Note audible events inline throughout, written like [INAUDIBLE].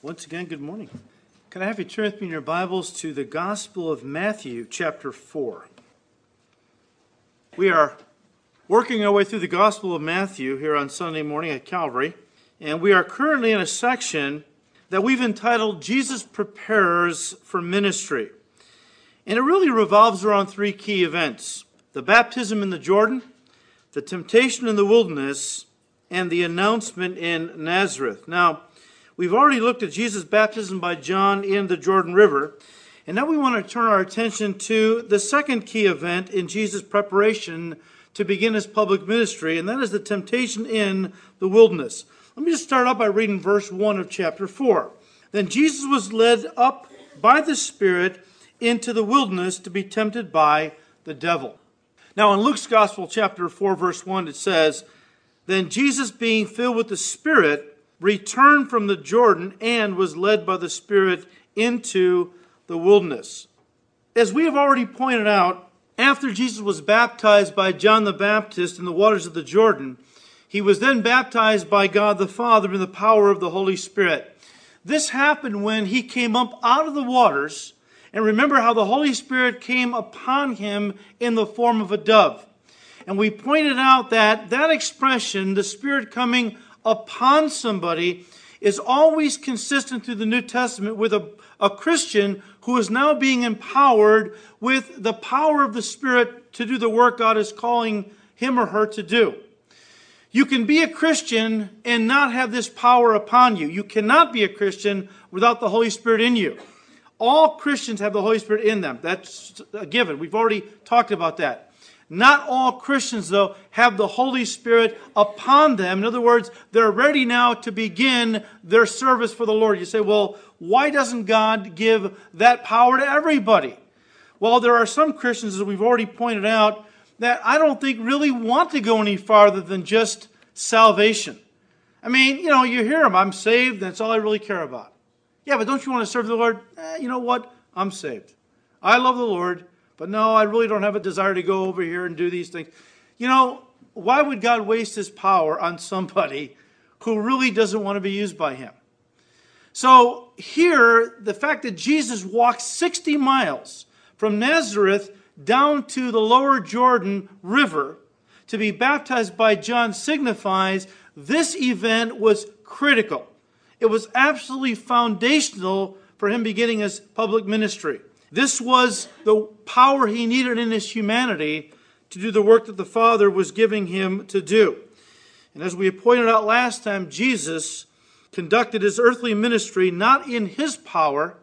Once again, good morning. Can I have you turn with me in your Bibles to the Gospel of Matthew, chapter 4? We are working our way through the Gospel of Matthew here on Sunday morning at Calvary, and we are currently in a section that we've entitled Jesus Prepares for Ministry. And it really revolves around three key events the baptism in the Jordan, the temptation in the wilderness, and the announcement in Nazareth. Now, We've already looked at Jesus' baptism by John in the Jordan River. And now we want to turn our attention to the second key event in Jesus' preparation to begin his public ministry, and that is the temptation in the wilderness. Let me just start out by reading verse 1 of chapter 4. Then Jesus was led up by the Spirit into the wilderness to be tempted by the devil. Now, in Luke's Gospel, chapter 4, verse 1, it says, Then Jesus, being filled with the Spirit, returned from the Jordan and was led by the Spirit into the wilderness. As we have already pointed out, after Jesus was baptized by John the Baptist in the waters of the Jordan, he was then baptized by God the Father in the power of the Holy Spirit. This happened when he came up out of the waters, and remember how the Holy Spirit came upon him in the form of a dove. And we pointed out that that expression, the Spirit coming upon somebody is always consistent through the New Testament with a, a Christian who is now being empowered with the power of the Spirit to do the work God is calling him or her to do. You can be a Christian and not have this power upon you. You cannot be a Christian without the Holy Spirit in you. All Christians have the Holy Spirit in them. That's a given. We've already talked about that. Not all Christians, though, have the Holy Spirit upon them. In other words, they're ready now to begin their service for the Lord. You say, well, why doesn't God give that power to everybody? Well, there are some Christians, as we've already pointed out, that I don't think really want to go any farther than just salvation. I mean, you know, you hear them, I'm saved, that's all I really care about. Yeah, but don't you want to serve the Lord? Eh, you know what? I'm saved. I love the Lord. But no, I really don't have a desire to go over here and do these things. You know, why would God waste his power on somebody who really doesn't want to be used by him? So here, the fact that Jesus walked 60 miles from Nazareth down to the lower Jordan River to be baptized by John signifies this event was critical. It was absolutely foundational for him beginning his public ministry. This was the power he needed in his humanity to do the work that the Father was giving him to do. And as we pointed out last time, Jesus conducted his earthly ministry not in his power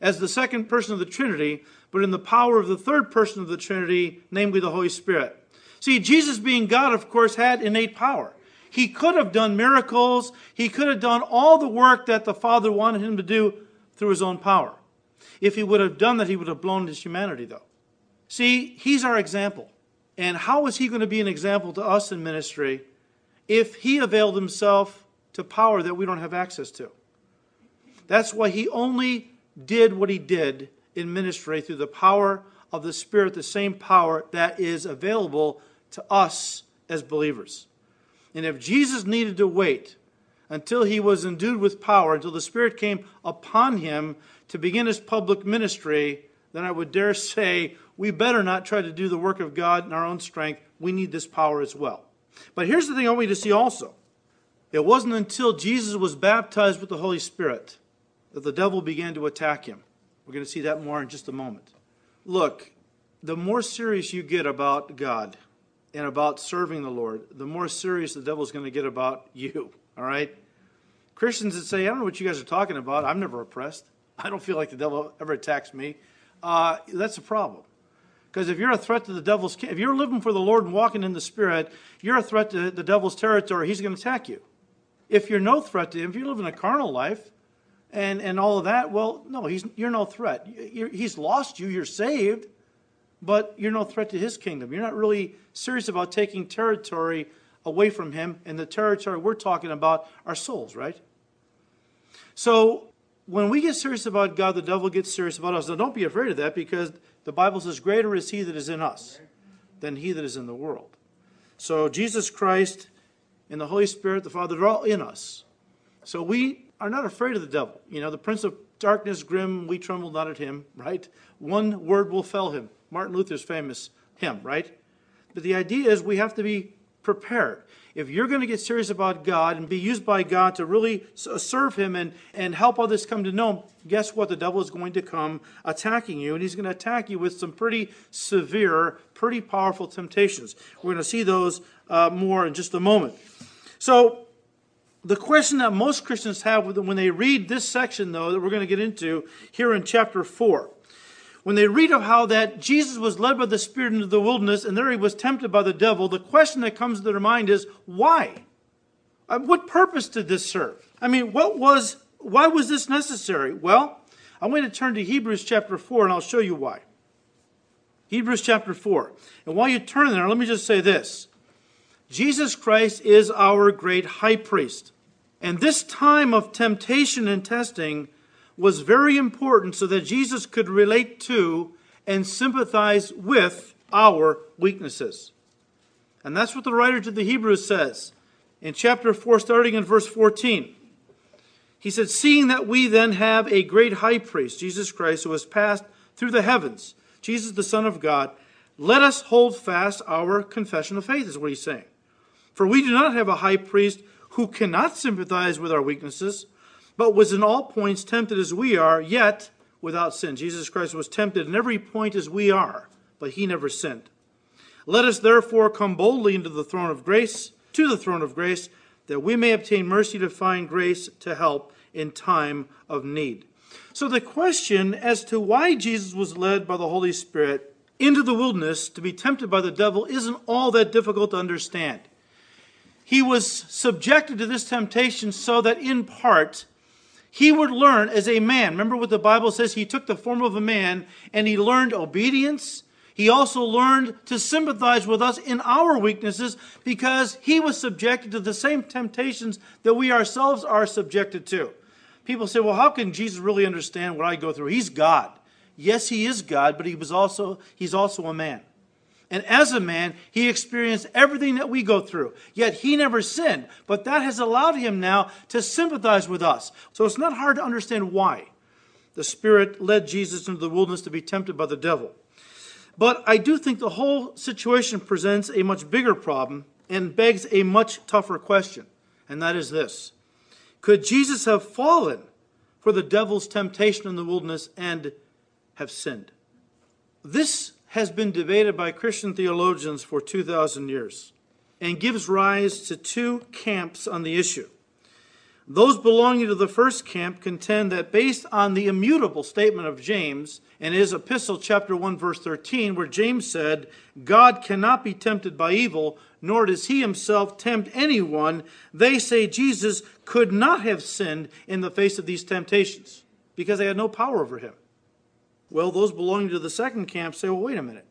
as the second person of the Trinity, but in the power of the third person of the Trinity, namely the Holy Spirit. See, Jesus being God, of course, had innate power. He could have done miracles, he could have done all the work that the Father wanted him to do through his own power. If he would have done that, he would have blown his humanity, though. See, he's our example. And how is he going to be an example to us in ministry if he availed himself to power that we don't have access to? That's why he only did what he did in ministry through the power of the Spirit, the same power that is available to us as believers. And if Jesus needed to wait until he was endued with power, until the Spirit came upon him to begin his public ministry, then I would dare say we better not try to do the work of God in our own strength. We need this power as well. But here's the thing I want you to see also. It wasn't until Jesus was baptized with the Holy Spirit that the devil began to attack him. We're going to see that more in just a moment. Look, the more serious you get about God and about serving the Lord, the more serious the devil's going to get about you. All right? Christians that say, I don't know what you guys are talking about. I'm never oppressed. I don't feel like the devil ever attacks me. Uh, that's a problem. Because if you're a threat to the devil's, if you're living for the Lord and walking in the Spirit, you're a threat to the devil's territory. He's going to attack you. If you're no threat to him, if you're living a carnal life, and and all of that, well, no, he's you're no threat. You're, he's lost you. You're saved, but you're no threat to his kingdom. You're not really serious about taking territory away from him, and the territory we're talking about are souls, right? So when we get serious about God, the devil gets serious about us. Now, don't be afraid of that because the Bible says, Greater is he that is in us than he that is in the world. So, Jesus Christ and the Holy Spirit, the Father, are all in us. So, we are not afraid of the devil. You know, the prince of darkness, grim, we tremble not at him, right? One word will fell him. Martin Luther's famous hymn, right? But the idea is we have to be prepared. If you're going to get serious about God and be used by God to really serve Him and, and help others come to know Him, guess what? The devil is going to come attacking you, and he's going to attack you with some pretty severe, pretty powerful temptations. We're going to see those uh, more in just a moment. So, the question that most Christians have when they read this section, though, that we're going to get into here in chapter 4, when they read of how that Jesus was led by the Spirit into the wilderness and there he was tempted by the devil, the question that comes to their mind is, why? Uh, what purpose did this serve? I mean, what was, why was this necessary? Well, I'm going to turn to Hebrews chapter 4 and I'll show you why. Hebrews chapter 4. And while you turn there, let me just say this Jesus Christ is our great high priest. And this time of temptation and testing was very important so that Jesus could relate to and sympathize with our weaknesses. And that's what the writer to the Hebrews says in chapter 4, starting in verse 14. He said, Seeing that we then have a great high priest, Jesus Christ, who has passed through the heavens, Jesus the Son of God, let us hold fast our confession of faith, is what he's saying. For we do not have a high priest who cannot sympathize with our weaknesses but was in all points tempted as we are, yet without sin. Jesus Christ was tempted in every point as we are, but he never sinned. Let us therefore come boldly into the throne of grace, to the throne of grace, that we may obtain mercy to find grace to help in time of need. So the question as to why Jesus was led by the Holy Spirit into the wilderness to be tempted by the devil isn't all that difficult to understand. He was subjected to this temptation so that in part he would learn as a man. Remember what the Bible says? He took the form of a man and he learned obedience. He also learned to sympathize with us in our weaknesses because he was subjected to the same temptations that we ourselves are subjected to. People say, well, how can Jesus really understand what I go through? He's God. Yes, he is God, but he was also, he's also a man. And as a man, he experienced everything that we go through. Yet he never sinned. But that has allowed him now to sympathize with us. So it's not hard to understand why the Spirit led Jesus into the wilderness to be tempted by the devil. But I do think the whole situation presents a much bigger problem and begs a much tougher question. And that is this Could Jesus have fallen for the devil's temptation in the wilderness and have sinned? This has been debated by Christian theologians for 2,000 years and gives rise to two camps on the issue. Those belonging to the first camp contend that based on the immutable statement of James in his epistle, chapter 1, verse 13, where James said, God cannot be tempted by evil, nor does he himself tempt anyone, they say Jesus could not have sinned in the face of these temptations because they had no power over him. Well, those belonging to the second camp say, well, wait a minute.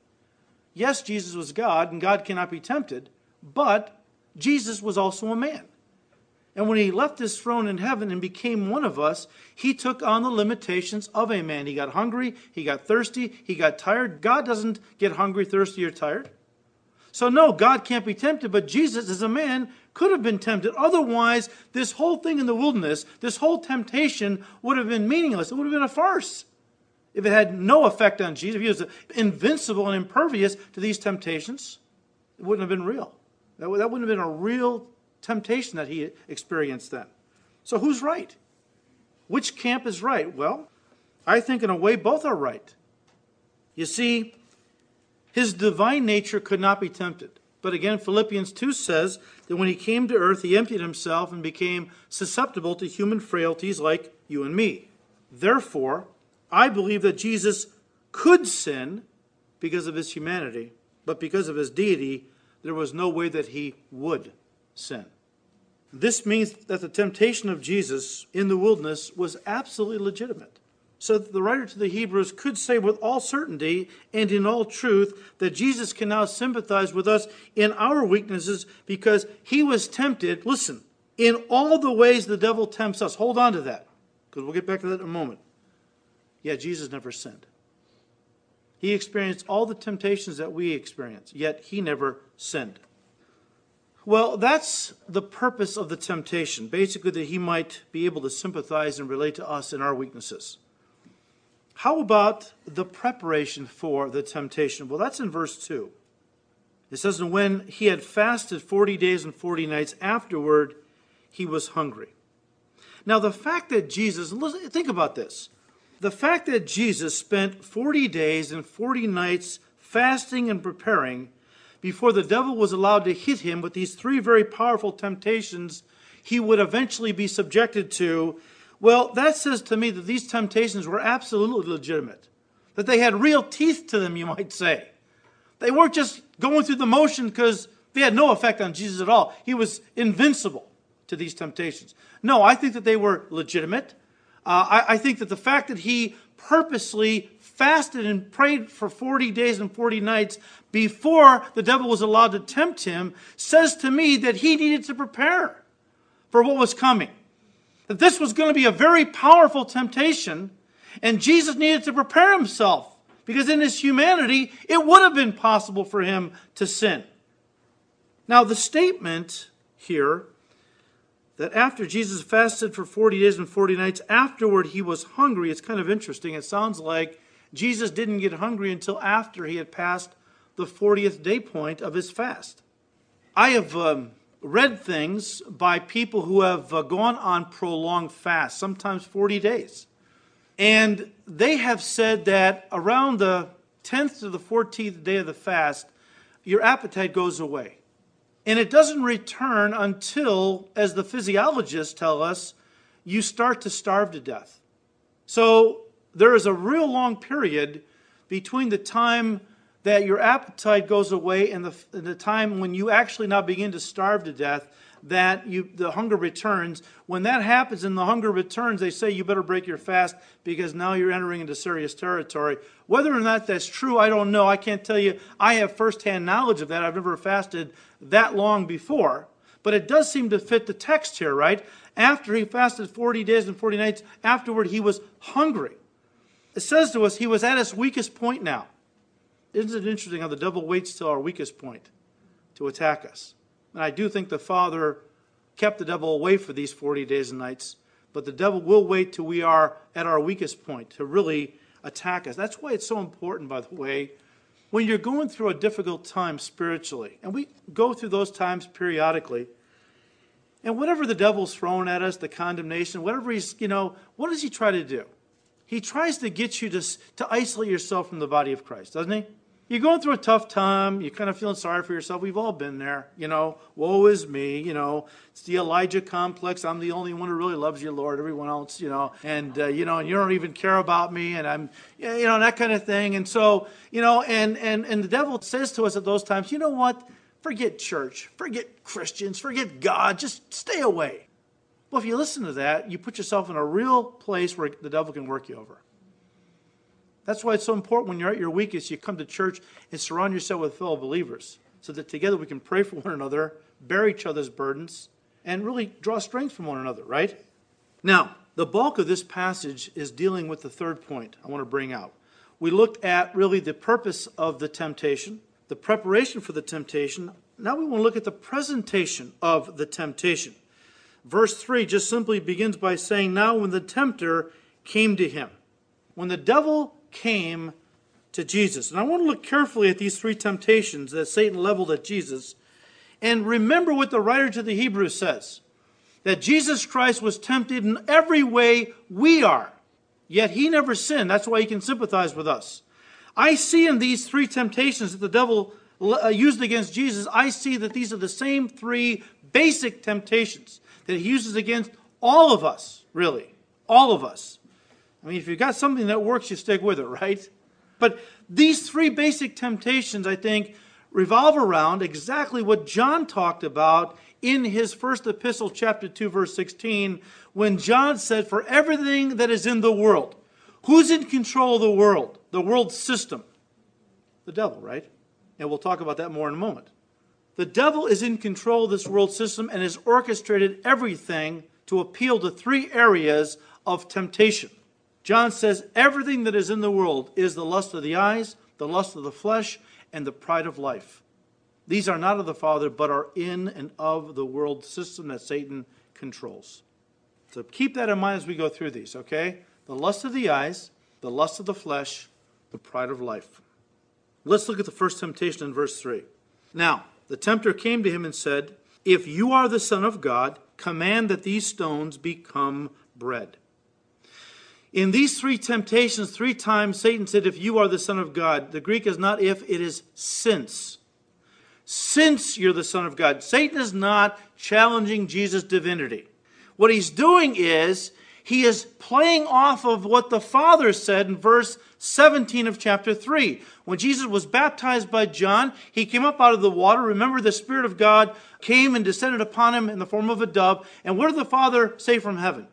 Yes, Jesus was God, and God cannot be tempted, but Jesus was also a man. And when he left his throne in heaven and became one of us, he took on the limitations of a man. He got hungry, he got thirsty, he got tired. God doesn't get hungry, thirsty, or tired. So, no, God can't be tempted, but Jesus, as a man, could have been tempted. Otherwise, this whole thing in the wilderness, this whole temptation would have been meaningless. It would have been a farce if it had no effect on Jesus, if he was invincible and impervious to these temptations, it wouldn't have been real. That, that wouldn't have been a real temptation that he experienced then. So who's right? Which camp is right? Well, I think in a way both are right. You see, his divine nature could not be tempted. But again, Philippians 2 says that when he came to earth, he emptied himself and became susceptible to human frailties like you and me. Therefore, I believe that Jesus could sin because of his humanity, but because of his deity, there was no way that he would sin. This means that the temptation of Jesus in the wilderness was absolutely legitimate. So that the writer to the Hebrews could say with all certainty and in all truth that Jesus can now sympathize with us in our weaknesses because he was tempted, listen, in all the ways the devil tempts us. Hold on to that, because we'll get back to that in a moment. Yet Jesus never sinned. He experienced all the temptations that we experience, yet he never sinned. Well, that's the purpose of the temptation. Basically, that he might be able to sympathize and relate to us in our weaknesses. How about the preparation for the temptation? Well, that's in verse 2. It says, And when he had fasted 40 days and 40 nights afterward, he was hungry. Now, the fact that Jesus, think about this. The fact that Jesus spent 40 days and 40 nights fasting and preparing before the devil was allowed to hit him with these three very powerful temptations he would eventually be subjected to, well, that says to me that these temptations were absolutely legitimate, that they had real teeth to them, you might say. They weren't just going through the motion because they had no effect on Jesus at all. He was invincible to these temptations. No, I think that they were legitimate. Uh, I, I think that the fact that he purposely fasted and prayed for 40 days and 40 nights before the devil was allowed to tempt him says to me that he needed to prepare for what was coming. That this was going to be a very powerful temptation, and Jesus needed to prepare himself because in his humanity, it would have been possible for him to sin. Now, the statement here that after Jesus fasted for 40 days and 40 nights, afterward he was hungry, it's kind of interesting. It sounds like Jesus didn't get hungry until after he had passed the 40th day point of his fast. I have um, read things by people who have uh, gone on prolonged fasts, sometimes 40 days. And they have said that around the 10th to the 14th day of the fast, your appetite goes away. And it doesn't return until, as the physiologists tell us, you start to starve to death. So there is a real long period between the time that your appetite goes away and the, and the time when you actually now begin to starve to death that you, the hunger returns. When that happens and the hunger returns, they say you better break your fast because now you're entering into serious territory. Whether or not that's true, I don't know. I can't tell you. I have firsthand knowledge of that. I've never fasted that long before. But it does seem to fit the text here, right? After he fasted 40 days and 40 nights, afterward he was hungry. It says to us he was at his weakest point now. Isn't it interesting how the devil waits till our weakest point to attack us? And I do think the Father kept the devil away for these 40 days and nights, but the devil will wait till we are at our weakest point to really attack us. That's why it's so important, by the way, when you're going through a difficult time spiritually, and we go through those times periodically, and whatever the devil's throwing at us, the condemnation, whatever he's, you know, what does he try to do? He tries to get you to, to isolate yourself from the body of Christ, doesn't he? You're going through a tough time. You're kind of feeling sorry for yourself. We've all been there. You know, woe is me. You know, it's the Elijah complex. I'm the only one who really loves you, Lord. Everyone else, you know, and, uh, you know, and you don't even care about me. And I'm, you know, that kind of thing. And so, you know, and, and, and the devil says to us at those times, you know what? Forget church. Forget Christians. Forget God. Just stay away. Well, if you listen to that, you put yourself in a real place where the devil can work you over. That's why it's so important when you're at your weakest, you come to church and surround yourself with fellow believers so that together we can pray for one another, bear each other's burdens, and really draw strength from one another, right? Now, the bulk of this passage is dealing with the third point I want to bring out. We looked at really the purpose of the temptation, the preparation for the temptation. Now we want to look at the presentation of the temptation. Verse 3 just simply begins by saying, Now when the tempter came to him, when the devil came to Jesus. And I want to look carefully at these three temptations that Satan leveled at Jesus. And remember what the writer to the Hebrews says that Jesus Christ was tempted in every way we are, yet he never sinned. That's why he can sympathize with us. I see in these three temptations that the devil uh, used against Jesus, I see that these are the same three basic temptations that he uses against all of us, really. All of us. I mean, if you've got something that works, you stick with it, right? But these three basic temptations, I think, revolve around exactly what John talked about in his first epistle, chapter 2, verse 16, when John said, For everything that is in the world, who's in control of the world, the world system? The devil, right? And we'll talk about that more in a moment. The devil is in control of this world system and has orchestrated everything to appeal to three areas of temptation John says everything that is in the world is the lust of the eyes, the lust of the flesh, and the pride of life. These are not of the Father, but are in and of the world system that Satan controls. So keep that in mind as we go through these, okay? The lust of the eyes, the lust of the flesh, the pride of life. Let's look at the first temptation in verse 3. Now, the tempter came to him and said, If you are the Son of God, command that these stones become bread. In these three temptations, three times Satan said, If you are the Son of God. The Greek is not if, it is since. Since you're the Son of God. Satan is not challenging Jesus' divinity. What he's doing is he is playing off of what the Father said in verse 17 of chapter 3. When Jesus was baptized by John, he came up out of the water. Remember, the Spirit of God came and descended upon him in the form of a dove. And what did the Father say from heaven?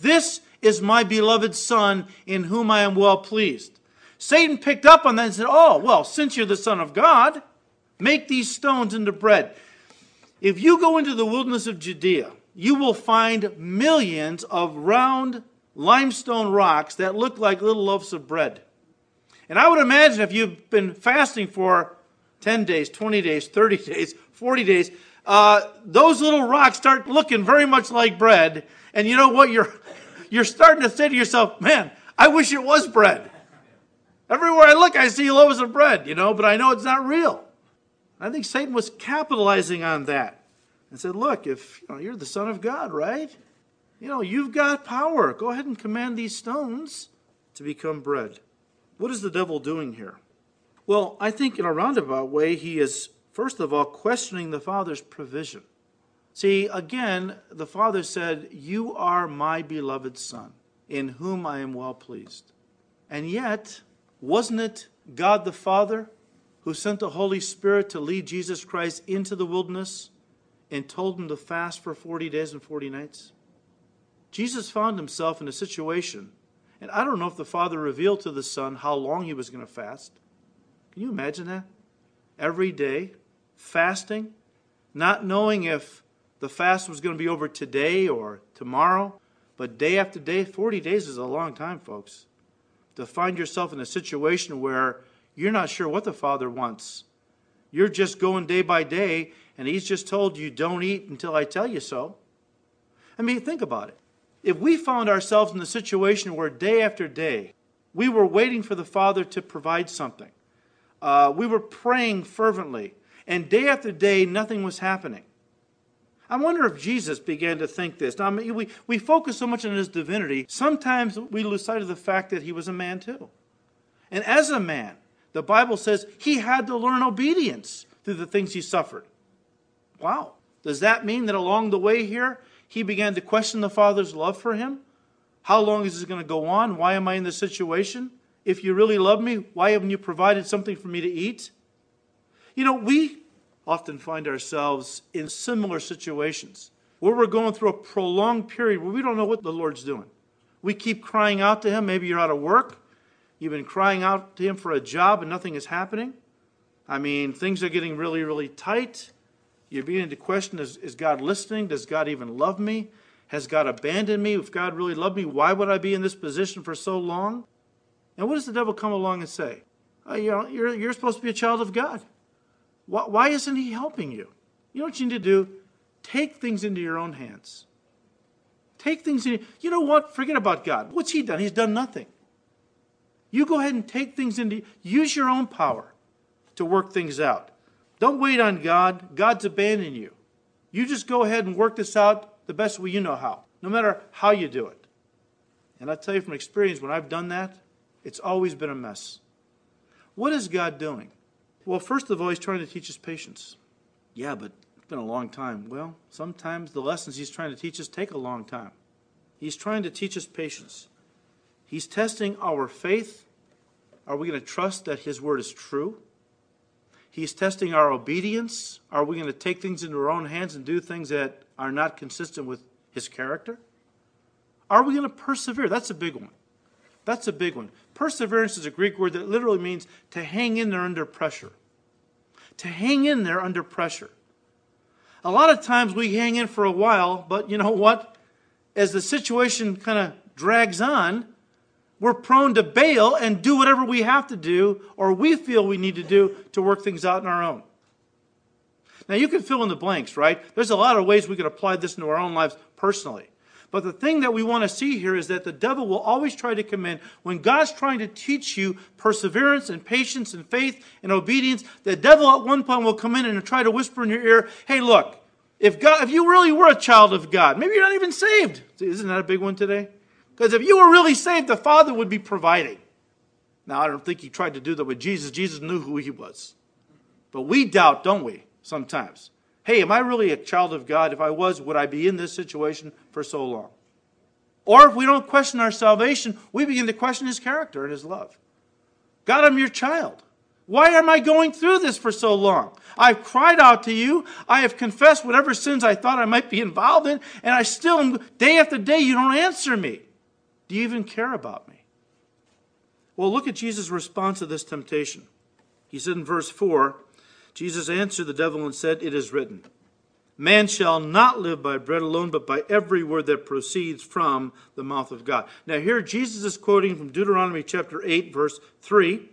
This is my beloved Son in whom I am well pleased. Satan picked up on that and said, Oh, well, since you're the Son of God, make these stones into bread. If you go into the wilderness of Judea, you will find millions of round limestone rocks that look like little loaves of bread. And I would imagine if you've been fasting for 10 days, 20 days, 30 [LAUGHS] days, 40 days, uh, those little rocks start looking very much like bread. And you know what? You're, you're starting to say to yourself, man, I wish it was bread. Everywhere I look, I see loaves of bread, you know, but I know it's not real. I think Satan was capitalizing on that and said, Look, if you know, you're the Son of God, right? You know, you've got power. Go ahead and command these stones to become bread. What is the devil doing here? Well, I think in a roundabout way, he is, first of all, questioning the Father's provision. See, again, the Father said, You are my beloved Son, in whom I am well pleased. And yet, wasn't it God the Father who sent the Holy Spirit to lead Jesus Christ into the wilderness and told him to fast for 40 days and 40 nights? Jesus found himself in a situation, and I don't know if the Father revealed to the Son how long he was going to fast. Can you imagine that? Every day, fasting, not knowing if the fast was going to be over today or tomorrow, but day after day, 40 days is a long time, folks. To find yourself in a situation where you're not sure what the Father wants. You're just going day by day, and He's just told you, don't eat until I tell you so. I mean, think about it. If we found ourselves in the situation where day after day we were waiting for the Father to provide something, uh, we were praying fervently, and day after day nothing was happening. I wonder if Jesus began to think this. Now, I mean, we, we focus so much on his divinity, sometimes we lose sight of the fact that he was a man too. And as a man, the Bible says he had to learn obedience through the things he suffered. Wow. Does that mean that along the way here, he began to question the Father's love for him? How long is this going to go on? Why am I in this situation? If you really love me, why haven't you provided something for me to eat? You know, we often find ourselves in similar situations where we're going through a prolonged period where we don't know what the Lord's doing. We keep crying out to Him. Maybe you're out of work. You've been crying out to Him for a job and nothing is happening. I mean, things are getting really, really tight. You're beginning to question is, is God listening? Does God even love me? Has God abandoned me? If God really loved me, why would I be in this position for so long? And what does the devil come along and say? Uh, you know, you're, you're supposed to be a child of God. Why, isn't he helping you? You know what you need to do? Take things into your own hands. Take things in. You know what? Forget about God. What's he done? He's done nothing. You go ahead and take things into, use your own power to work things out. Don't wait on God. God's abandoned you. You just go ahead and work this out the best way you know how, no matter how you do it. And I tell you from experience, when I've done that, it's always been a mess. What is God doing? Well, first of all, He's trying to teach us patience. Yeah, but it's been a long time. Well, sometimes the lessons He's trying to teach us take a long time. He's trying to teach us patience. He's testing our faith. Are we going to trust that His word is true? He's testing our obedience. Are we going to take things into our own hands and do things that are not consistent with His character? Are we going to persevere? That's a big one. That's a big one. Perseverance is a Greek word that literally means to hang in there under pressure. To hang in there under pressure. A lot of times we hang in for a while, but you know what? As the situation kind of drags on, we're prone to bail and do whatever we have to do or we feel we need to do to work things out on our own. Now, you can fill in the blanks, right? There's a lot of ways we could apply this into our own lives personally. But the thing that we want to see here is that the devil will always try to come in when God's trying to teach you perseverance and patience and faith and obedience. The devil at one point will come in and try to whisper in your ear, "Hey, look, if God, if you really were a child of God, maybe you're not even saved. Isn't that a big one today? Because if you were really saved, the Father would be providing. Now, I don't think he tried to do that with Jesus. Jesus knew who he was. But we doubt, don't we, sometimes? Hey, am I really a child of God? If I was, would I be in this situation for so long? Or if we don't question our salvation, we begin to question his character and his love. God, I'm your child. Why am I going through this for so long? I've cried out to you. I have confessed whatever sins I thought I might be involved in, and I still, day after day, you don't answer me. Do you even care about me? Well, look at Jesus' response to this temptation. He said in verse 4 Jesus answered the devil and said, It is written, Man shall not live by bread alone, but by every word that proceeds from the mouth of God. Now, here Jesus is quoting from Deuteronomy chapter 8, verse 3.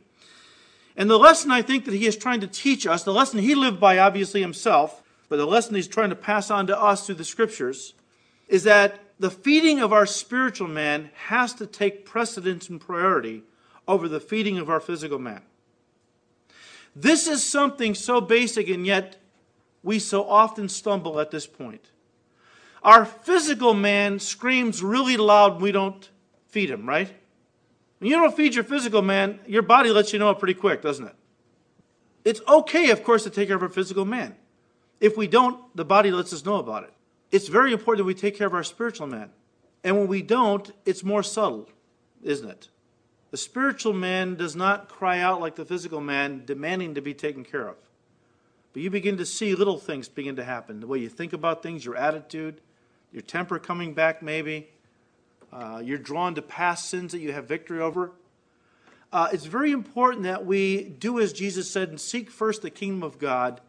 And the lesson I think that he is trying to teach us, the lesson he lived by obviously himself, but the lesson he's trying to pass on to us through the scriptures, is that the feeding of our spiritual man has to take precedence and priority over the feeding of our physical man. This is something so basic, and yet we so often stumble at this point. Our physical man screams really loud when we don't feed him, right? When you don't feed your physical man, your body lets you know pretty quick, doesn't it? It's okay, of course, to take care of our physical man. If we don't, the body lets us know about it. It's very important that we take care of our spiritual man. And when we don't, it's more subtle, isn't it? The spiritual man does not cry out like the physical man, demanding to be taken care of. But you begin to see little things begin to happen. The way you think about things, your attitude, your temper coming back, maybe. Uh, you're drawn to past sins that you have victory over. Uh, it's very important that we do as Jesus said and seek first the kingdom of God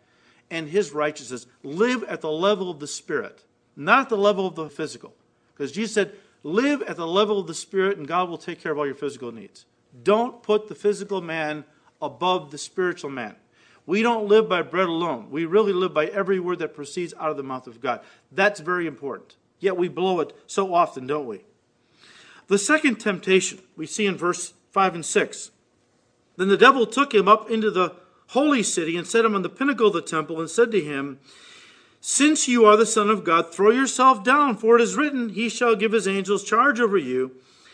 and his righteousness. Live at the level of the spirit, not the level of the physical. Because Jesus said, Live at the level of the Spirit, and God will take care of all your physical needs. Don't put the physical man above the spiritual man. We don't live by bread alone. We really live by every word that proceeds out of the mouth of God. That's very important. Yet we blow it so often, don't we? The second temptation we see in verse 5 and 6. Then the devil took him up into the holy city and set him on the pinnacle of the temple and said to him, since you are the Son of God, throw yourself down, for it is written, He shall give His angels charge over you,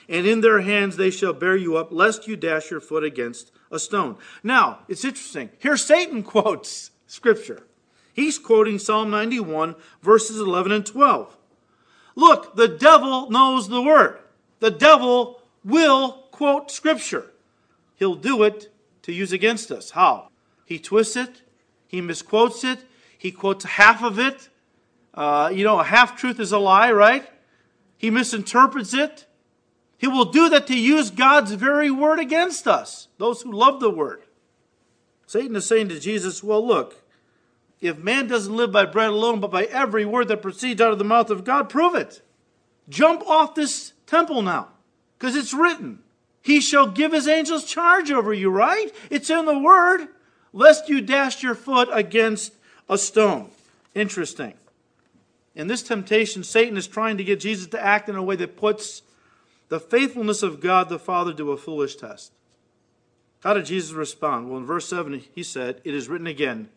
and in their hands they shall bear you up, lest you dash your foot against a stone. Now, it's interesting. Here Satan [LAUGHS] quotes Scripture. He's quoting Psalm 91, verses 11 and 12. Look, the devil knows the word. The devil will quote Scripture. He'll do it to use against us. How? He twists it, he misquotes it, he quotes half of it. Uh, you know, a half truth is a lie, right? He misinterprets it. He will do that to use God's very word against us, those who love the word. Satan is saying to Jesus, Well, look, if man doesn't live by bread alone, but by every word that proceeds out of the mouth of God, prove it. Jump off this temple now, because it's written. He shall give his angels charge over you, right? It's in the word, lest you dash your foot against a stone. Interesting. In this temptation, Satan is trying to get Jesus to act in a way that puts the faithfulness of God the Father to a foolish test. How did Jesus respond? Well, in verse 7, he said, It is written again,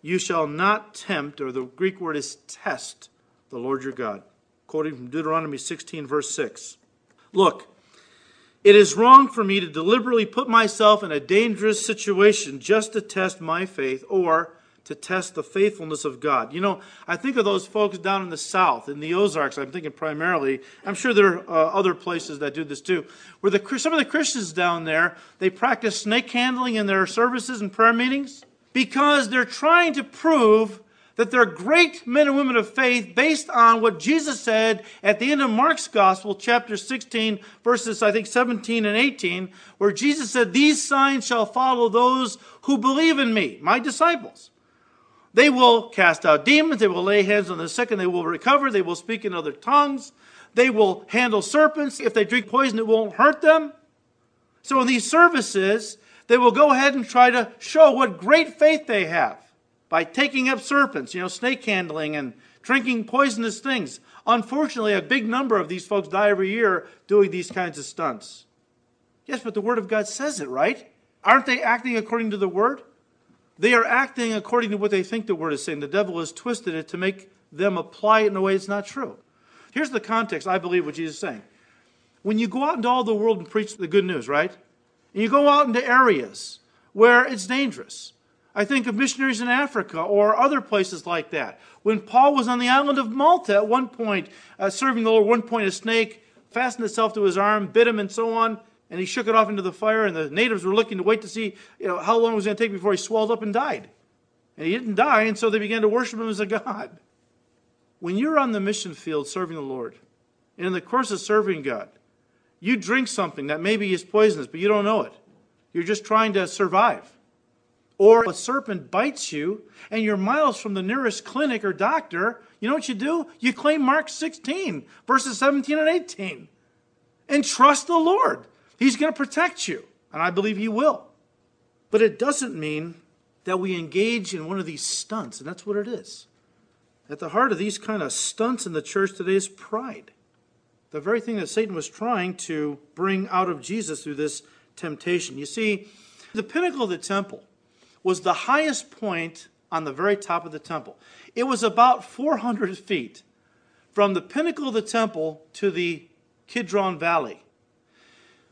You shall not tempt, or the Greek word is test, the Lord your God. Quoting from Deuteronomy 16, verse 6. Look, it is wrong for me to deliberately put myself in a dangerous situation just to test my faith or to test the faithfulness of God. You know, I think of those folks down in the South, in the Ozarks, I'm thinking primarily. I'm sure there are uh, other places that do this too, where the, some of the Christians down there, they practice snake handling in their services and prayer meetings because they're trying to prove that they're great men and women of faith based on what Jesus said at the end of Mark's Gospel, chapter 16, verses, I think, 17 and 18, where Jesus said, These signs shall follow those who believe in me, my disciples. They will cast out demons. They will lay hands on the sick and they will recover. They will speak in other tongues. They will handle serpents. If they drink poison, it won't hurt them. So in these services, they will go ahead and try to show what great faith they have. by taking up serpents, you know, snake handling and drinking poisonous things. Unfortunately, a big number of these folks die every year doing these kinds of stunts. Yes, but the Word of God says it, right? Aren't they acting according to the Word? They are acting according to what they think the Word is saying. The devil has twisted it to make them apply it in a way that's not true. Here's the context, I believe, what Jesus is saying. When you go out into all the world and preach the good news, right? And you go out into areas where it's dangerous. I think of missionaries in Africa or other places like that. When Paul was on the island of Malta at one point, uh, serving the Lord, one point a snake fastened itself to his arm, bit him, and so on, and he shook it off into the fire, and the natives were looking to wait to see you know, how long it was going to take before he swelled up and died. And he didn't die, and so they began to worship him as a god. When you're on the mission field serving the Lord, and in the course of serving God, you drink something that maybe is poisonous, but you don't know it. You're just trying to survive. Or a serpent bites you and you're miles from the nearest clinic or doctor. You know what you do? You claim Mark 16, verses 17 and 18. And trust the Lord. He's going to protect you. And I believe He will. But it doesn't mean that we engage in one of these stunts, and that's what it is. At the heart of these kind of stunts in the church today is pride the very thing that Satan was trying to bring out of Jesus through this temptation. You see, the pinnacle of the temple was the highest point on the very top of the temple. It was about 400 feet from the pinnacle of the temple to the Kidron Valley.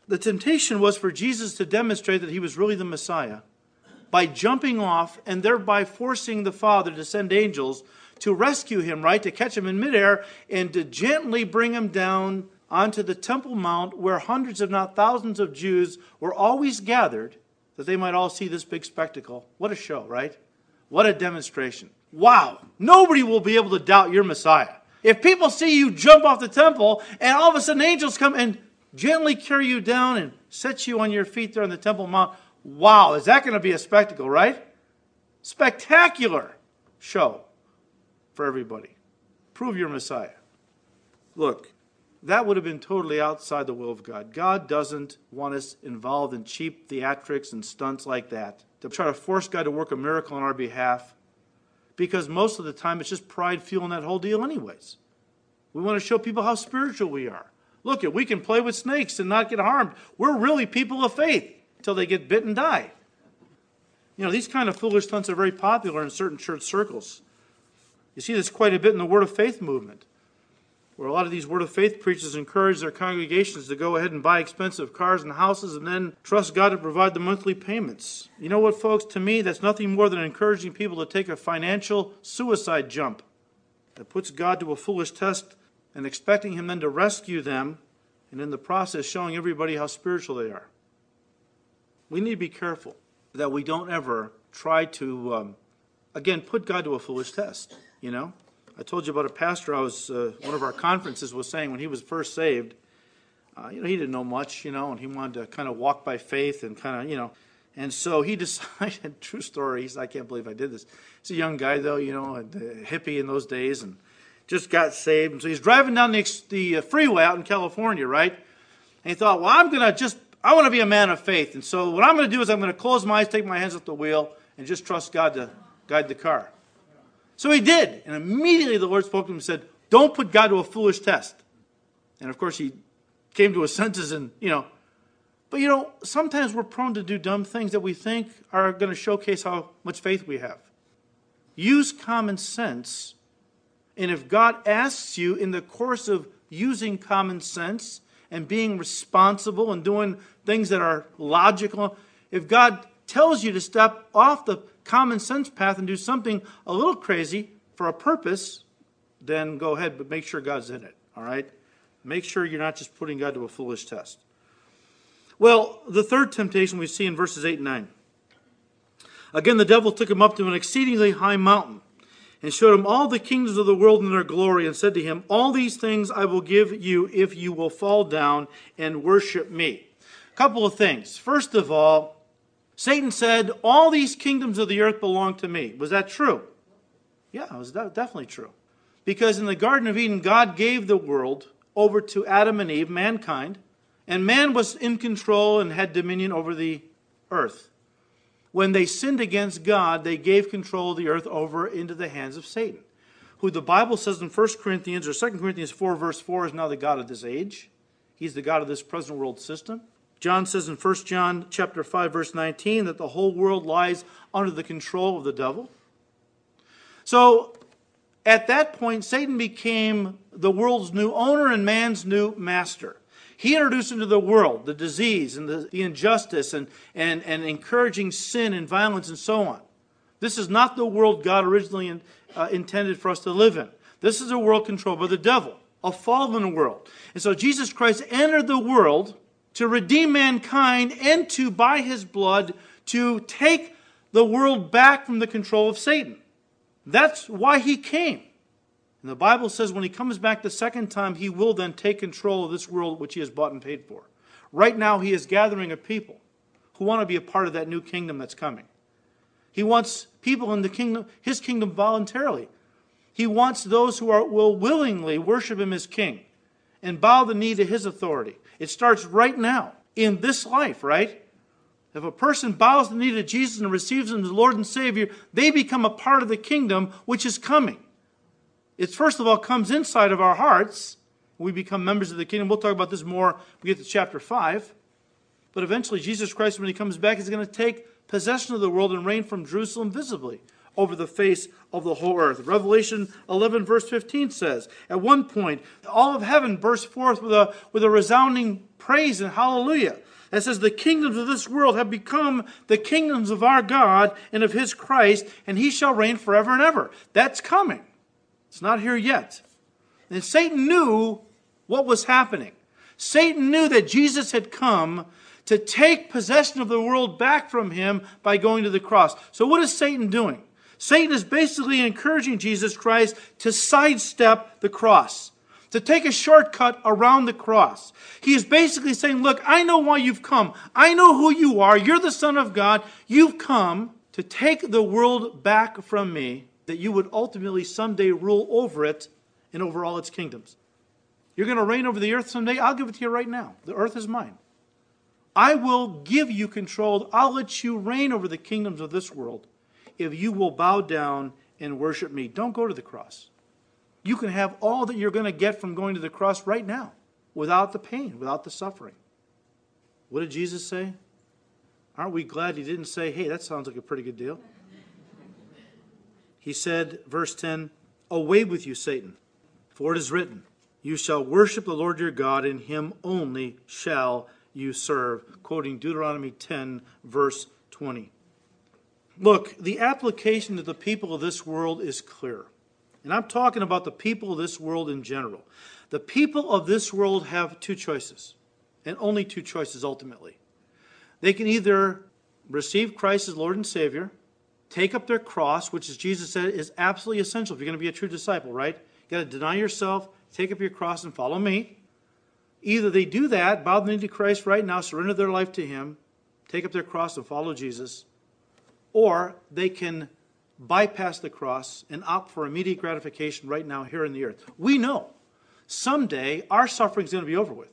The temptation was for Jesus to demonstrate that he was really the Messiah by jumping off and thereby forcing the Father to send angels to rescue him, right? To catch him in midair and to gently bring him down onto the Temple Mount where hundreds, if not thousands, of Jews were always gathered that they might all see this big spectacle. What a show, right? What a demonstration. Wow. Nobody will be able to doubt your Messiah. If people see you jump off the temple and all of a sudden angels come and gently carry you down and set you on your feet there on the Temple Mount, wow, is that going to be a spectacle, right? Spectacular show for everybody. Prove your Messiah. Look, that would have been totally outside the will of God. God doesn't want us involved in cheap theatrics and stunts like that to try to force God to work a miracle on our behalf because most of the time it's just pride fueling that whole deal, anyways. We want to show people how spiritual we are. Look, we can play with snakes and not get harmed. We're really people of faith until they get bit and die. You know, these kind of foolish stunts are very popular in certain church circles. You see this quite a bit in the Word of Faith movement, where a lot of these Word of Faith preachers encourage their congregations to go ahead and buy expensive cars and houses and then trust God to provide the monthly payments. You know what, folks? To me, that's nothing more than encouraging people to take a financial suicide jump that puts God to a foolish test and expecting Him then to rescue them, and in the process, showing everybody how spiritual they are. We need to be careful that we don't ever try to, um, again, put God to a foolish test. You know, I told you about a pastor. I was uh, one of our conferences was saying when he was first saved, uh, you know, he didn't know much, you know, and he wanted to kind of walk by faith and kind of, you know, and so he [LAUGHS] decided. True story. I can't believe I did this. He's a young guy though, you know, a hippie in those days, and just got saved. And so he's driving down the, the uh, freeway out in California, right? And he thought, well, I'm gonna just, I want to be a man of faith, and so what I'm going to do is I'm going to close my eyes, take my hands off the wheel, and just trust God to guide the car. So he did. And immediately the Lord spoke to him and said, Don't put God to a foolish test. And of course, he came to his [LAUGHS] senses and, you know, but you know, sometimes we're prone to do dumb things that we think are going to showcase how much faith we have. Use common sense. And if God asks you in the course of using common sense and being responsible and doing things that are logical, if God tells you to step off the common sense path and do something a little crazy for a purpose, then go ahead, but make sure God's in it, all right? Make sure you're not just putting God to a foolish test. Well, the third temptation we see in verses 8 and 9. Again, the devil took him up to an exceedingly high mountain and showed him all the kingdoms of the world in their glory and said to him, All these things I will give you if you will fall down and worship me. A couple of things. First of all, Satan said, All these kingdoms of the earth belong to me. Was that true? Yeah, it was definitely true. Because in the Garden of Eden, God gave the world over to Adam and Eve, mankind, and man was in control and had dominion over the earth. When they sinned against God, they gave control of the earth over into the hands of Satan, who the Bible says in 1 Corinthians or 2 Corinthians 4, verse 4, is now the God of this age. He's the God of this present world system. John says in 1 John chapter 5, verse 19, that the whole world lies under the control of the devil. So at that point, Satan became the world's new owner and man's new master. He introduced into the world the disease and the, the injustice and, and, and encouraging sin and violence and so on. This is not the world God originally in, uh, intended for us to live in. This is a world controlled by the devil, a fallen world. And so Jesus Christ entered the world to redeem mankind and to, by his blood, to take the world back from the control of Satan. That's why he came. And the Bible says when he comes back the second time, he will then take control of this world which he has bought and paid for. Right now, he is gathering a people who want to be a part of that new kingdom that's coming. He wants people in the kingdom, his kingdom voluntarily. He wants those who are, will willingly worship him as king and bow the knee to his authority. It starts right now, in this life, right? If a person bows the knee to Jesus and receives him as Lord and Savior, they become a part of the kingdom which is coming. It first of all comes inside of our hearts. We become members of the kingdom. We'll talk about this more we get to chapter 5. But eventually, Jesus Christ, when he comes back, is going to take possession of the world and reign from Jerusalem visibly over the face of the whole earth. Revelation 11, verse 15 says, At one point, all of heaven burst forth with a, with a resounding praise and hallelujah. It says, The kingdoms of this world have become the kingdoms of our God and of his Christ, and he shall reign forever and ever. That's coming. It's not here yet. And Satan knew what was happening. Satan knew that Jesus had come to take possession of the world back from him by going to the cross. So, what is Satan doing? Satan is basically encouraging Jesus Christ to sidestep the cross, to take a shortcut around the cross. He is basically saying, Look, I know why you've come. I know who you are. You're the Son of God. You've come to take the world back from me that you would ultimately someday rule over it and over all its kingdoms. You're going to reign over the earth someday? I'll give it to you right now. The earth is mine. I will give you control. I'll let you reign over the kingdoms of this world if you will bow down and worship me. Don't go to the cross. You can have all that you're going to get from going to the cross right now without the pain, without the suffering. What did Jesus say? Aren't we glad he didn't say, hey, that sounds like a pretty good deal? He said, verse 10, Away with you, Satan, for it is written, You shall worship the Lord your God, and him only shall you serve. Quoting Deuteronomy 10, verse 20. Look, the application to the people of this world is clear. And I'm talking about the people of this world in general. The people of this world have two choices, and only two choices ultimately. They can either receive Christ as Lord and Savior, take up their cross, which, as Jesus said, is absolutely essential if you're going to be a true disciple, right? You got to deny yourself, take up your cross, and follow me. Either they do that, bow the knee to Christ right now, surrender their life to Him, take up their cross and follow Jesus, or they can bypass the cross and opt for immediate gratification right now here in the earth. We know someday our suffering is going to be over with.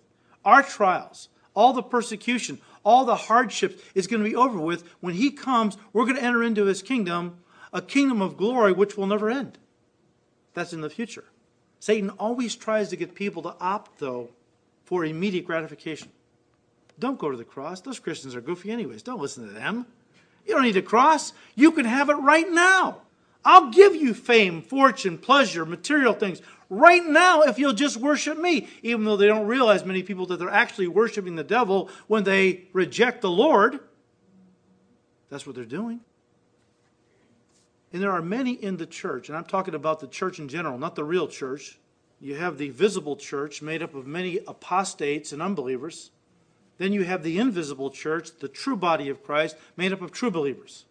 Our trials, all the persecution, all the hardships is going to be over with. When he comes, we're going to enter into his kingdom, a kingdom of glory which will never end. That's in the future. Satan always tries to get people to opt, though, for immediate gratification. Don't go to the cross. Those Christians are goofy, anyways. Don't listen to them. You don't need a cross. You can have it right now. I'll give you fame, fortune, pleasure, material things right now if you'll just worship me, even though they don't realize, many people, that they're actually worshiping the devil when they reject the Lord. That's what they're doing. And there are many in the church, and I'm talking about the church in general, not the real church. You have the visible church made up of many apostates and unbelievers. Then you have the invisible church, the true body of Christ, made up of true believers.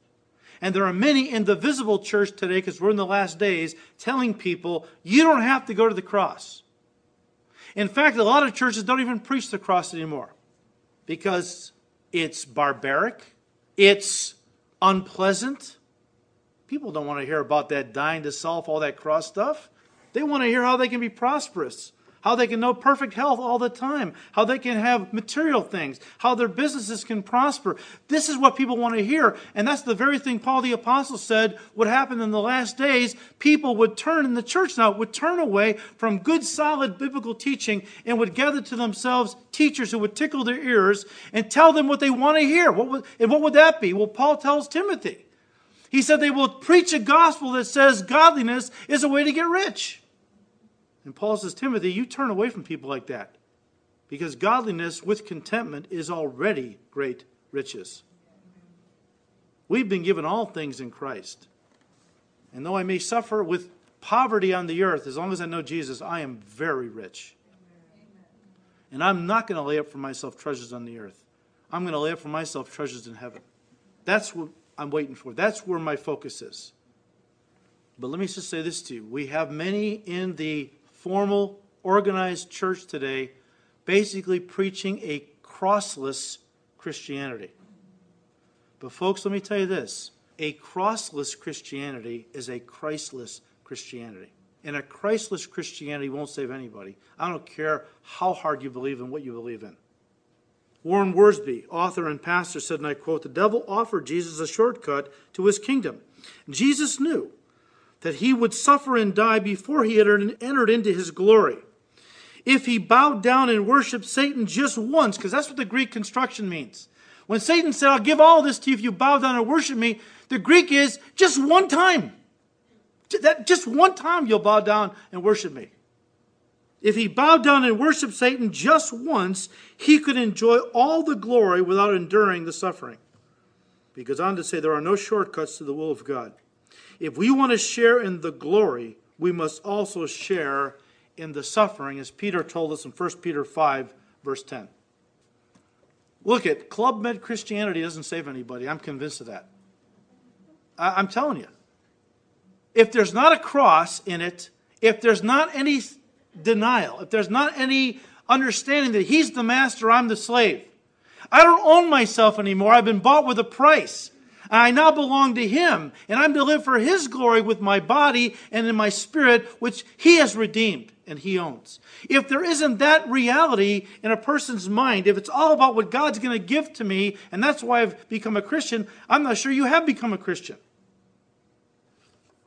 And there are many in the visible church today, because we're in the last days, telling people, you don't have to go to the cross. In fact, a lot of churches don't even preach the cross anymore because it's barbaric, it's unpleasant. People don't want to hear about that dying to solve all that cross stuff. They want to hear how they can be prosperous, how they can know perfect health all the time, how they can have material things, how their businesses can prosper. This is what people want to hear. And that's the very thing Paul the Apostle said would happen in the last days. People would turn in the church now, would turn away from good, solid biblical teaching and would gather to themselves teachers who would tickle their ears and tell them what they want to hear. What would, and what would that be? Well, Paul tells Timothy. He said they will preach a gospel that says godliness is a way to get rich. And Paul says, Timothy, you turn away from people like that because godliness with contentment is already great riches. We've been given all things in Christ. And though I may suffer with poverty on the earth, as long as I know Jesus, I am very rich. And I'm not going to lay up for myself treasures on the earth. I'm going to lay up for myself treasures in heaven. That's what I'm waiting for. That's where my focus is. But let me just say this to you. We have many in the formal, organized church today basically preaching a crossless Christianity. But, folks, let me tell you this a crossless Christianity is a Christless Christianity. And a Christless Christianity won't save anybody. I don't care how hard you believe in what you believe in. Warren Wiersbe, author and pastor, said, and I quote, The devil offered Jesus a shortcut to his kingdom. Jesus knew that he would suffer and die before he had entered into his glory. If he bowed down and worshiped Satan just once, because that's what the Greek construction means. When Satan said, I'll give all this to you if you bow down and worship me, the Greek is just one time. That just one time you'll bow down and worship me. If he bowed down and worshiped Satan just once, he could enjoy all the glory without enduring the suffering. He goes on to say there are no shortcuts to the will of God. If we want to share in the glory, we must also share in the suffering, as Peter told us in 1 Peter 5, verse 10. Look at Club Med Christianity doesn't save anybody. I'm convinced of that. I, I'm telling you. If there's not a cross in it, if there's not any denial, if there's not any understanding that He's the master, I'm the slave. I don't own myself anymore. I've been bought with a price. I now belong to Him, and I'm to live for His glory with my body and in my spirit, which He has redeemed and He owns. If there isn't that reality in a person's mind, if it's all about what God's going to give to me, and that's why I've become a Christian, I'm not sure you have become a Christian.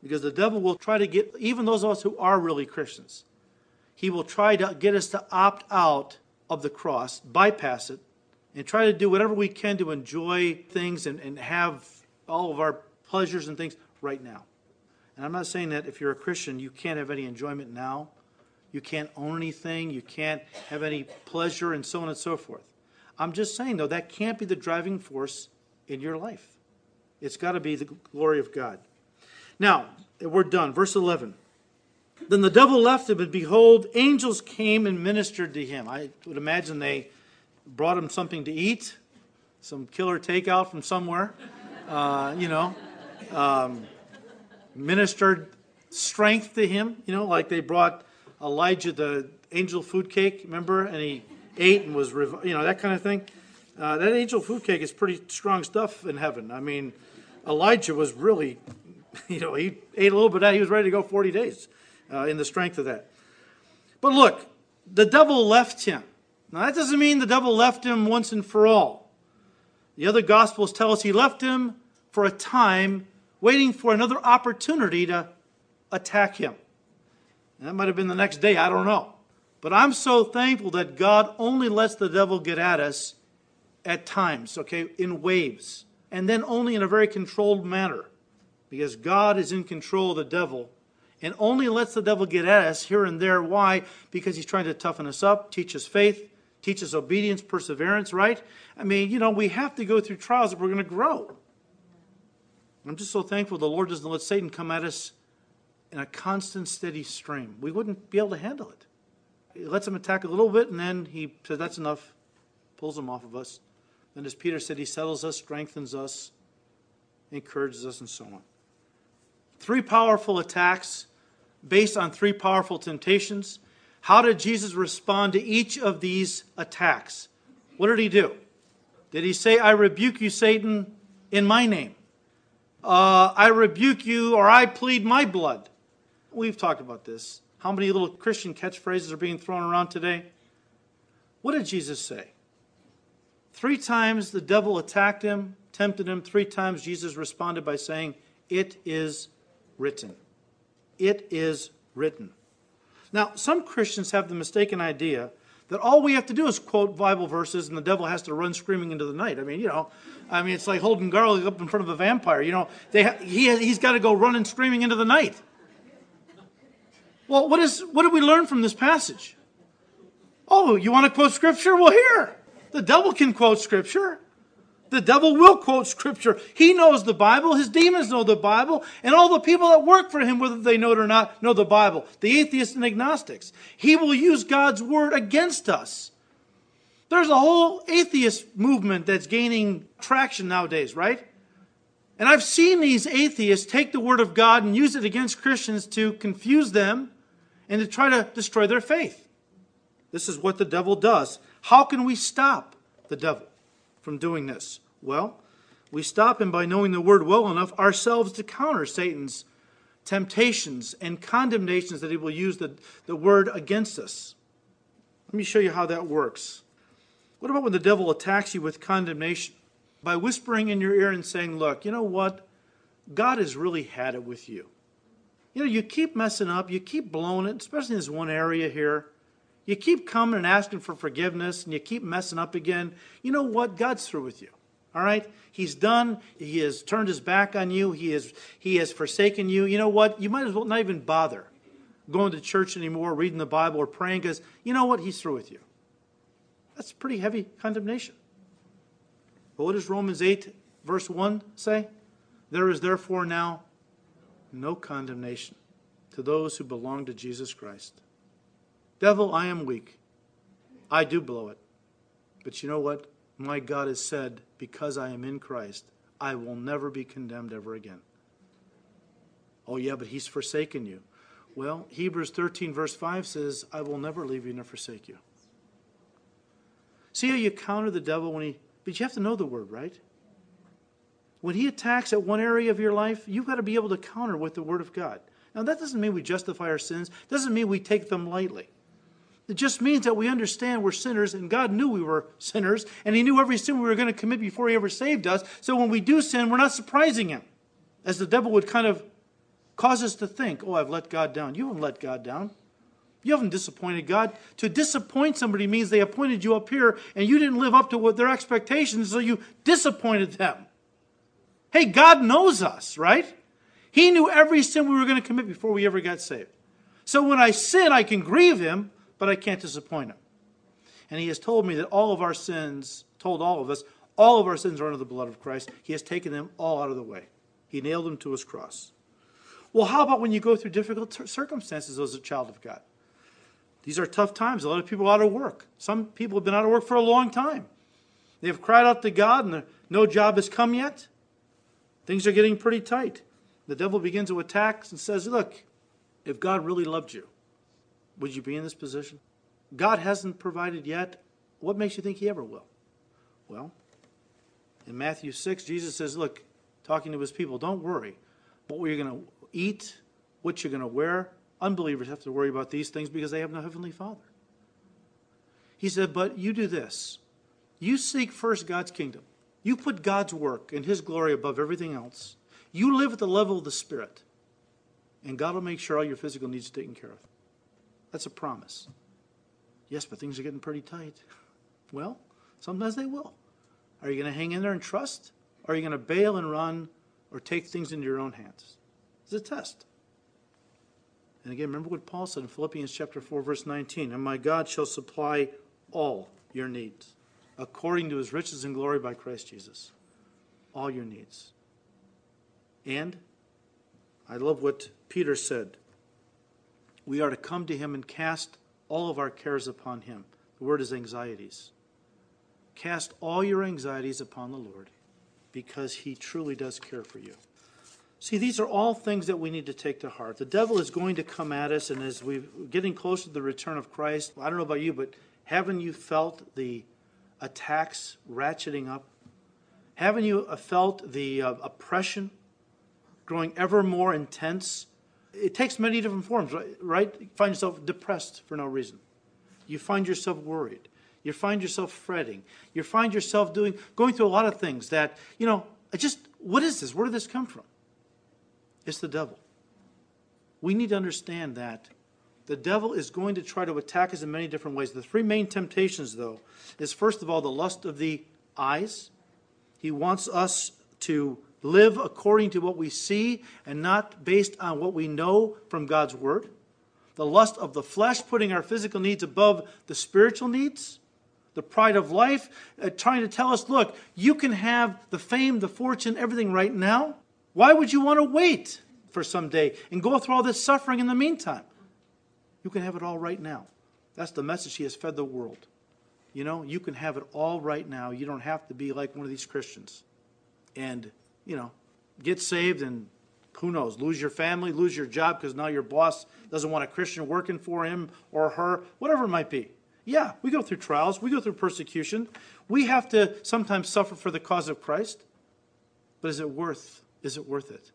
Because the devil will try to get even those of us who are really Christians, he will try to get us to opt out of the cross, bypass it, and try to do whatever we can to enjoy things and, and have all of our pleasures and things right now. And I'm not saying that if you're a Christian, you can't have any enjoyment now. You can't own anything. You can't have any pleasure and so on and so forth. I'm just saying, though, that can't be the driving force in your life. It's got to be the glory of God. Now, we're done. Verse 11. Then the devil left him, and behold, angels came and ministered to him. I would imagine they brought him something to eat, some killer takeout from somewhere uh, you know, um, ministered strength to him, you know, like they brought Elijah the angel food cake, remember? And he ate and was, you know, that kind of thing. Uh, that angel food cake is pretty strong stuff in heaven. I mean, Elijah was really, [LAUGHS] you know, he ate a little bit of that. He was ready to go 40 days uh, in the strength of that. But look, the devil left him. Now, that doesn't mean the devil left him once and for all. The other Gospels tell us he left him for a time, waiting for another opportunity to attack him. And that might have been the next day, I don't know. But I'm so thankful that God only lets the devil get at us at times, okay, in waves, and then only in a very controlled manner. Because God is in control of the devil and only lets the devil get at us here and there. Why? Because he's trying to toughen us up, teach us faith, teach us obedience, perseverance, right? I mean, you know, we have to go through trials if we're going to grow. I'm just so thankful the Lord doesn't let Satan come at us in a constant, steady stream. We wouldn't be able to handle it. He lets him attack a little bit, and then he says, That's enough, pulls him off of us. Then, as Peter said, he settles us, strengthens us, encourages us, and so on. Three powerful attacks based on three powerful temptations. How did Jesus respond to each of these attacks? What did he do? Did he say, I rebuke you, Satan, in my name? Uh, I rebuke you or I plead my blood. We've talked about this. how many little Christian catchphrases are being thrown around today? What did Jesus say? Three times the devil attacked him, tempted him. Three times Jesus responded by saying, It is written. It is written. Now, some Christians have the mistaken idea that all we have to do is quote Bible verses and the devil has to run screaming into the night. I mean, you know, I mean, it's like holding garlic up in front of a vampire. You know, they ha- he, he's got to go running screaming into the night. Well, what, is, what did we learn from this passage? Oh, you want to quote scripture? Well, here. The devil can quote scripture. The devil will quote scripture. He knows the Bible. His demons know the Bible. And all the people that work for him, whether they know it or not, know the Bible. The atheists and agnostics. He will use God's word against us. There's a whole atheist movement that's gaining traction nowadays, right? And I've seen these atheists take the word of God and use it against Christians to confuse them and to try to destroy their faith. This is what the devil does. How can we stop the devil from doing this? Well, we stop him by knowing the word well enough ourselves to counter Satan's temptations and condemnations that he will use the, the word against us. Let me show you how that works. What about when the devil attacks you with condemnation? By whispering in your ear and saying, Look, you know what? God has really had it with you. You know, you keep messing up, you keep blowing it, especially in this one area here. You keep coming and asking for forgiveness and you keep messing up again. You know what? God's through with you. All right? He's done. He has turned his back on you. He has, he has forsaken you. You know what? You might as well not even bother going to church anymore, reading the Bible, or praying because you know what? He's through with you. That's pretty heavy condemnation. But what does Romans 8, verse 1 say? There is therefore now no condemnation to those who belong to Jesus Christ. Devil, I am weak. I do blow it. But you know what? My God has said, because I am in Christ, I will never be condemned ever again. Oh, yeah, but he's forsaken you. Well, Hebrews 13, verse 5 says, I will never leave you nor forsake you. See how you counter the devil when he, but you have to know the word, right? When he attacks at one area of your life, you've got to be able to counter with the word of God. Now, that doesn't mean we justify our sins, doesn't mean we take them lightly. It just means that we understand we're sinners, and God knew we were sinners, and He knew every sin we were going to commit before He ever saved us. So when we do sin, we're not surprising Him, as the devil would kind of cause us to think, oh, I've let God down. You haven't let God down. You haven't disappointed God. To disappoint somebody means they appointed you up here, and you didn't live up to what their expectations, so you disappointed them. Hey, God knows us, right? He knew every sin we were going to commit before we ever got saved. So when I sin, I can grieve Him but I can't disappoint him. And he has told me that all of our sins, told all of us, all of our sins are under the blood of Christ. He has taken them all out of the way. He nailed them to his cross. Well, how about when you go through difficult circumstances as a child of God? These are tough times. A lot of people are out of work. Some people have been out of work for a long time. They have cried out to God, and no job has come yet. Things are getting pretty tight. The devil begins to attack and says, Look, if God really loved you, would you be in this position? God hasn't provided yet. What makes you think He ever will? Well, in Matthew 6, Jesus says, Look, talking to His people, don't worry what you're going to eat, what you're going to wear. Unbelievers have to worry about these things because they have no Heavenly Father. He said, But you do this you seek first God's kingdom, you put God's work and His glory above everything else. You live at the level of the Spirit, and God will make sure all your physical needs are taken care of. That's a promise. Yes, but things are getting pretty tight. Well, sometimes they will. Are you going to hang in there and trust? Or are you going to bail and run or take things into your own hands? It's a test. And again, remember what Paul said in Philippians chapter 4, verse 19 And my God shall supply all your needs according to his riches and glory by Christ Jesus. All your needs. And I love what Peter said we are to come to Him and cast all of our cares upon Him. The word is anxieties. Cast all your anxieties upon the Lord because He truly does care for you. See, these are all things that we need to take to heart. The devil is going to come at us, and as we're getting closer to the return of Christ, I don't know about you, but haven't you felt the attacks ratcheting up? Haven't you felt the uh, oppression growing ever more intense? It takes many different forms, right? right? You find yourself depressed for no reason. You find yourself worried. You find yourself fretting. You find yourself doing, going through a lot of things that, you know, I just, what is this? Where did this come from? It's the devil. We need to understand that the devil is going to try to attack us in many different ways. The three main temptations, though, is first of all the lust of the eyes. He wants us to live according to what we see and not based on what we know from God's word. The lust of the flesh, putting our physical needs above the spiritual needs. The pride of life, uh, trying to tell us, look, you can have the fame, the fortune, everything right now. Why would you want to wait for some day and go through all this suffering in the meantime? You can have it all right now. That's the message he has fed the world. You know, you can have it all right now. You don't have to be like one of these Christians. And, you know, get saved and who knows, lose your family, lose your job because now your boss doesn't want a Christian working for him or her, whatever it might be. Yeah, we go through trials, we go through persecution. We have to sometimes suffer for the cause of Christ. But is it worth is it worth it?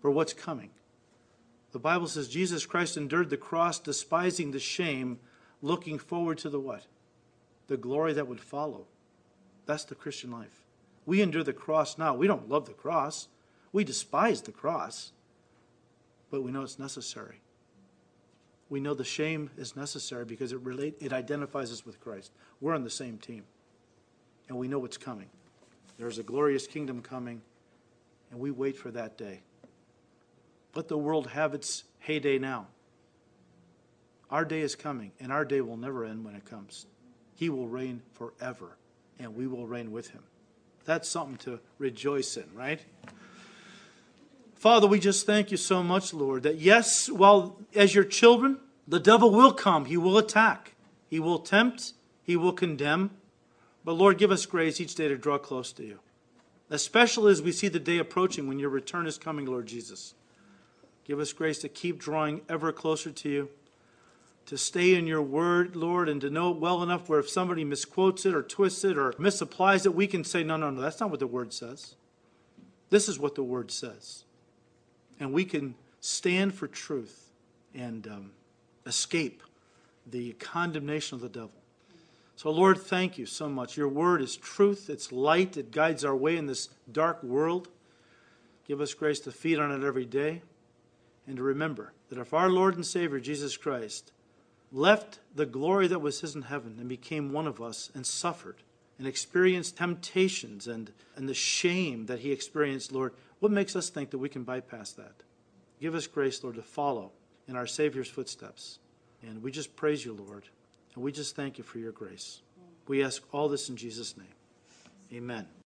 For what's coming? The Bible says Jesus Christ endured the cross, despising the shame, looking forward to the what? The glory that would follow. That's the Christian life. We endure the cross now. We don't love the cross. We despise the cross. But we know it's necessary. We know the shame is necessary because it relate, it identifies us with Christ. We're on the same team. And we know what's coming. There's a glorious kingdom coming, and we wait for that day. Let the world have its heyday now. Our day is coming, and our day will never end when it comes. He will reign forever, and we will reign with him. That's something to rejoice in, right? Father, we just thank you so much, Lord, that yes, while as your children, the devil will come, he will attack, he will tempt, he will condemn. But Lord, give us grace each day to draw close to you, especially as we see the day approaching when your return is coming, Lord Jesus. Give us grace to keep drawing ever closer to you, to stay in your word, Lord, and to know it well enough where if somebody misquotes it or twists it or misapplies it, we can say, no, no, no, that's not what the word says. This is what the word says. And we can stand for truth and um, escape the condemnation of the devil. So, Lord, thank you so much. Your word is truth, it's light, it guides our way in this dark world. Give us grace to feed on it every day and to remember that if our Lord and Savior Jesus Christ left the glory that was his in heaven and became one of us and suffered and experienced temptations and, and the shame that he experienced, Lord, what makes us think that we can bypass that? Give us grace, Lord, to follow in our Savior's footsteps. And we just praise you, Lord. And we just thank you for your grace. We ask all this in Jesus' name. Amen.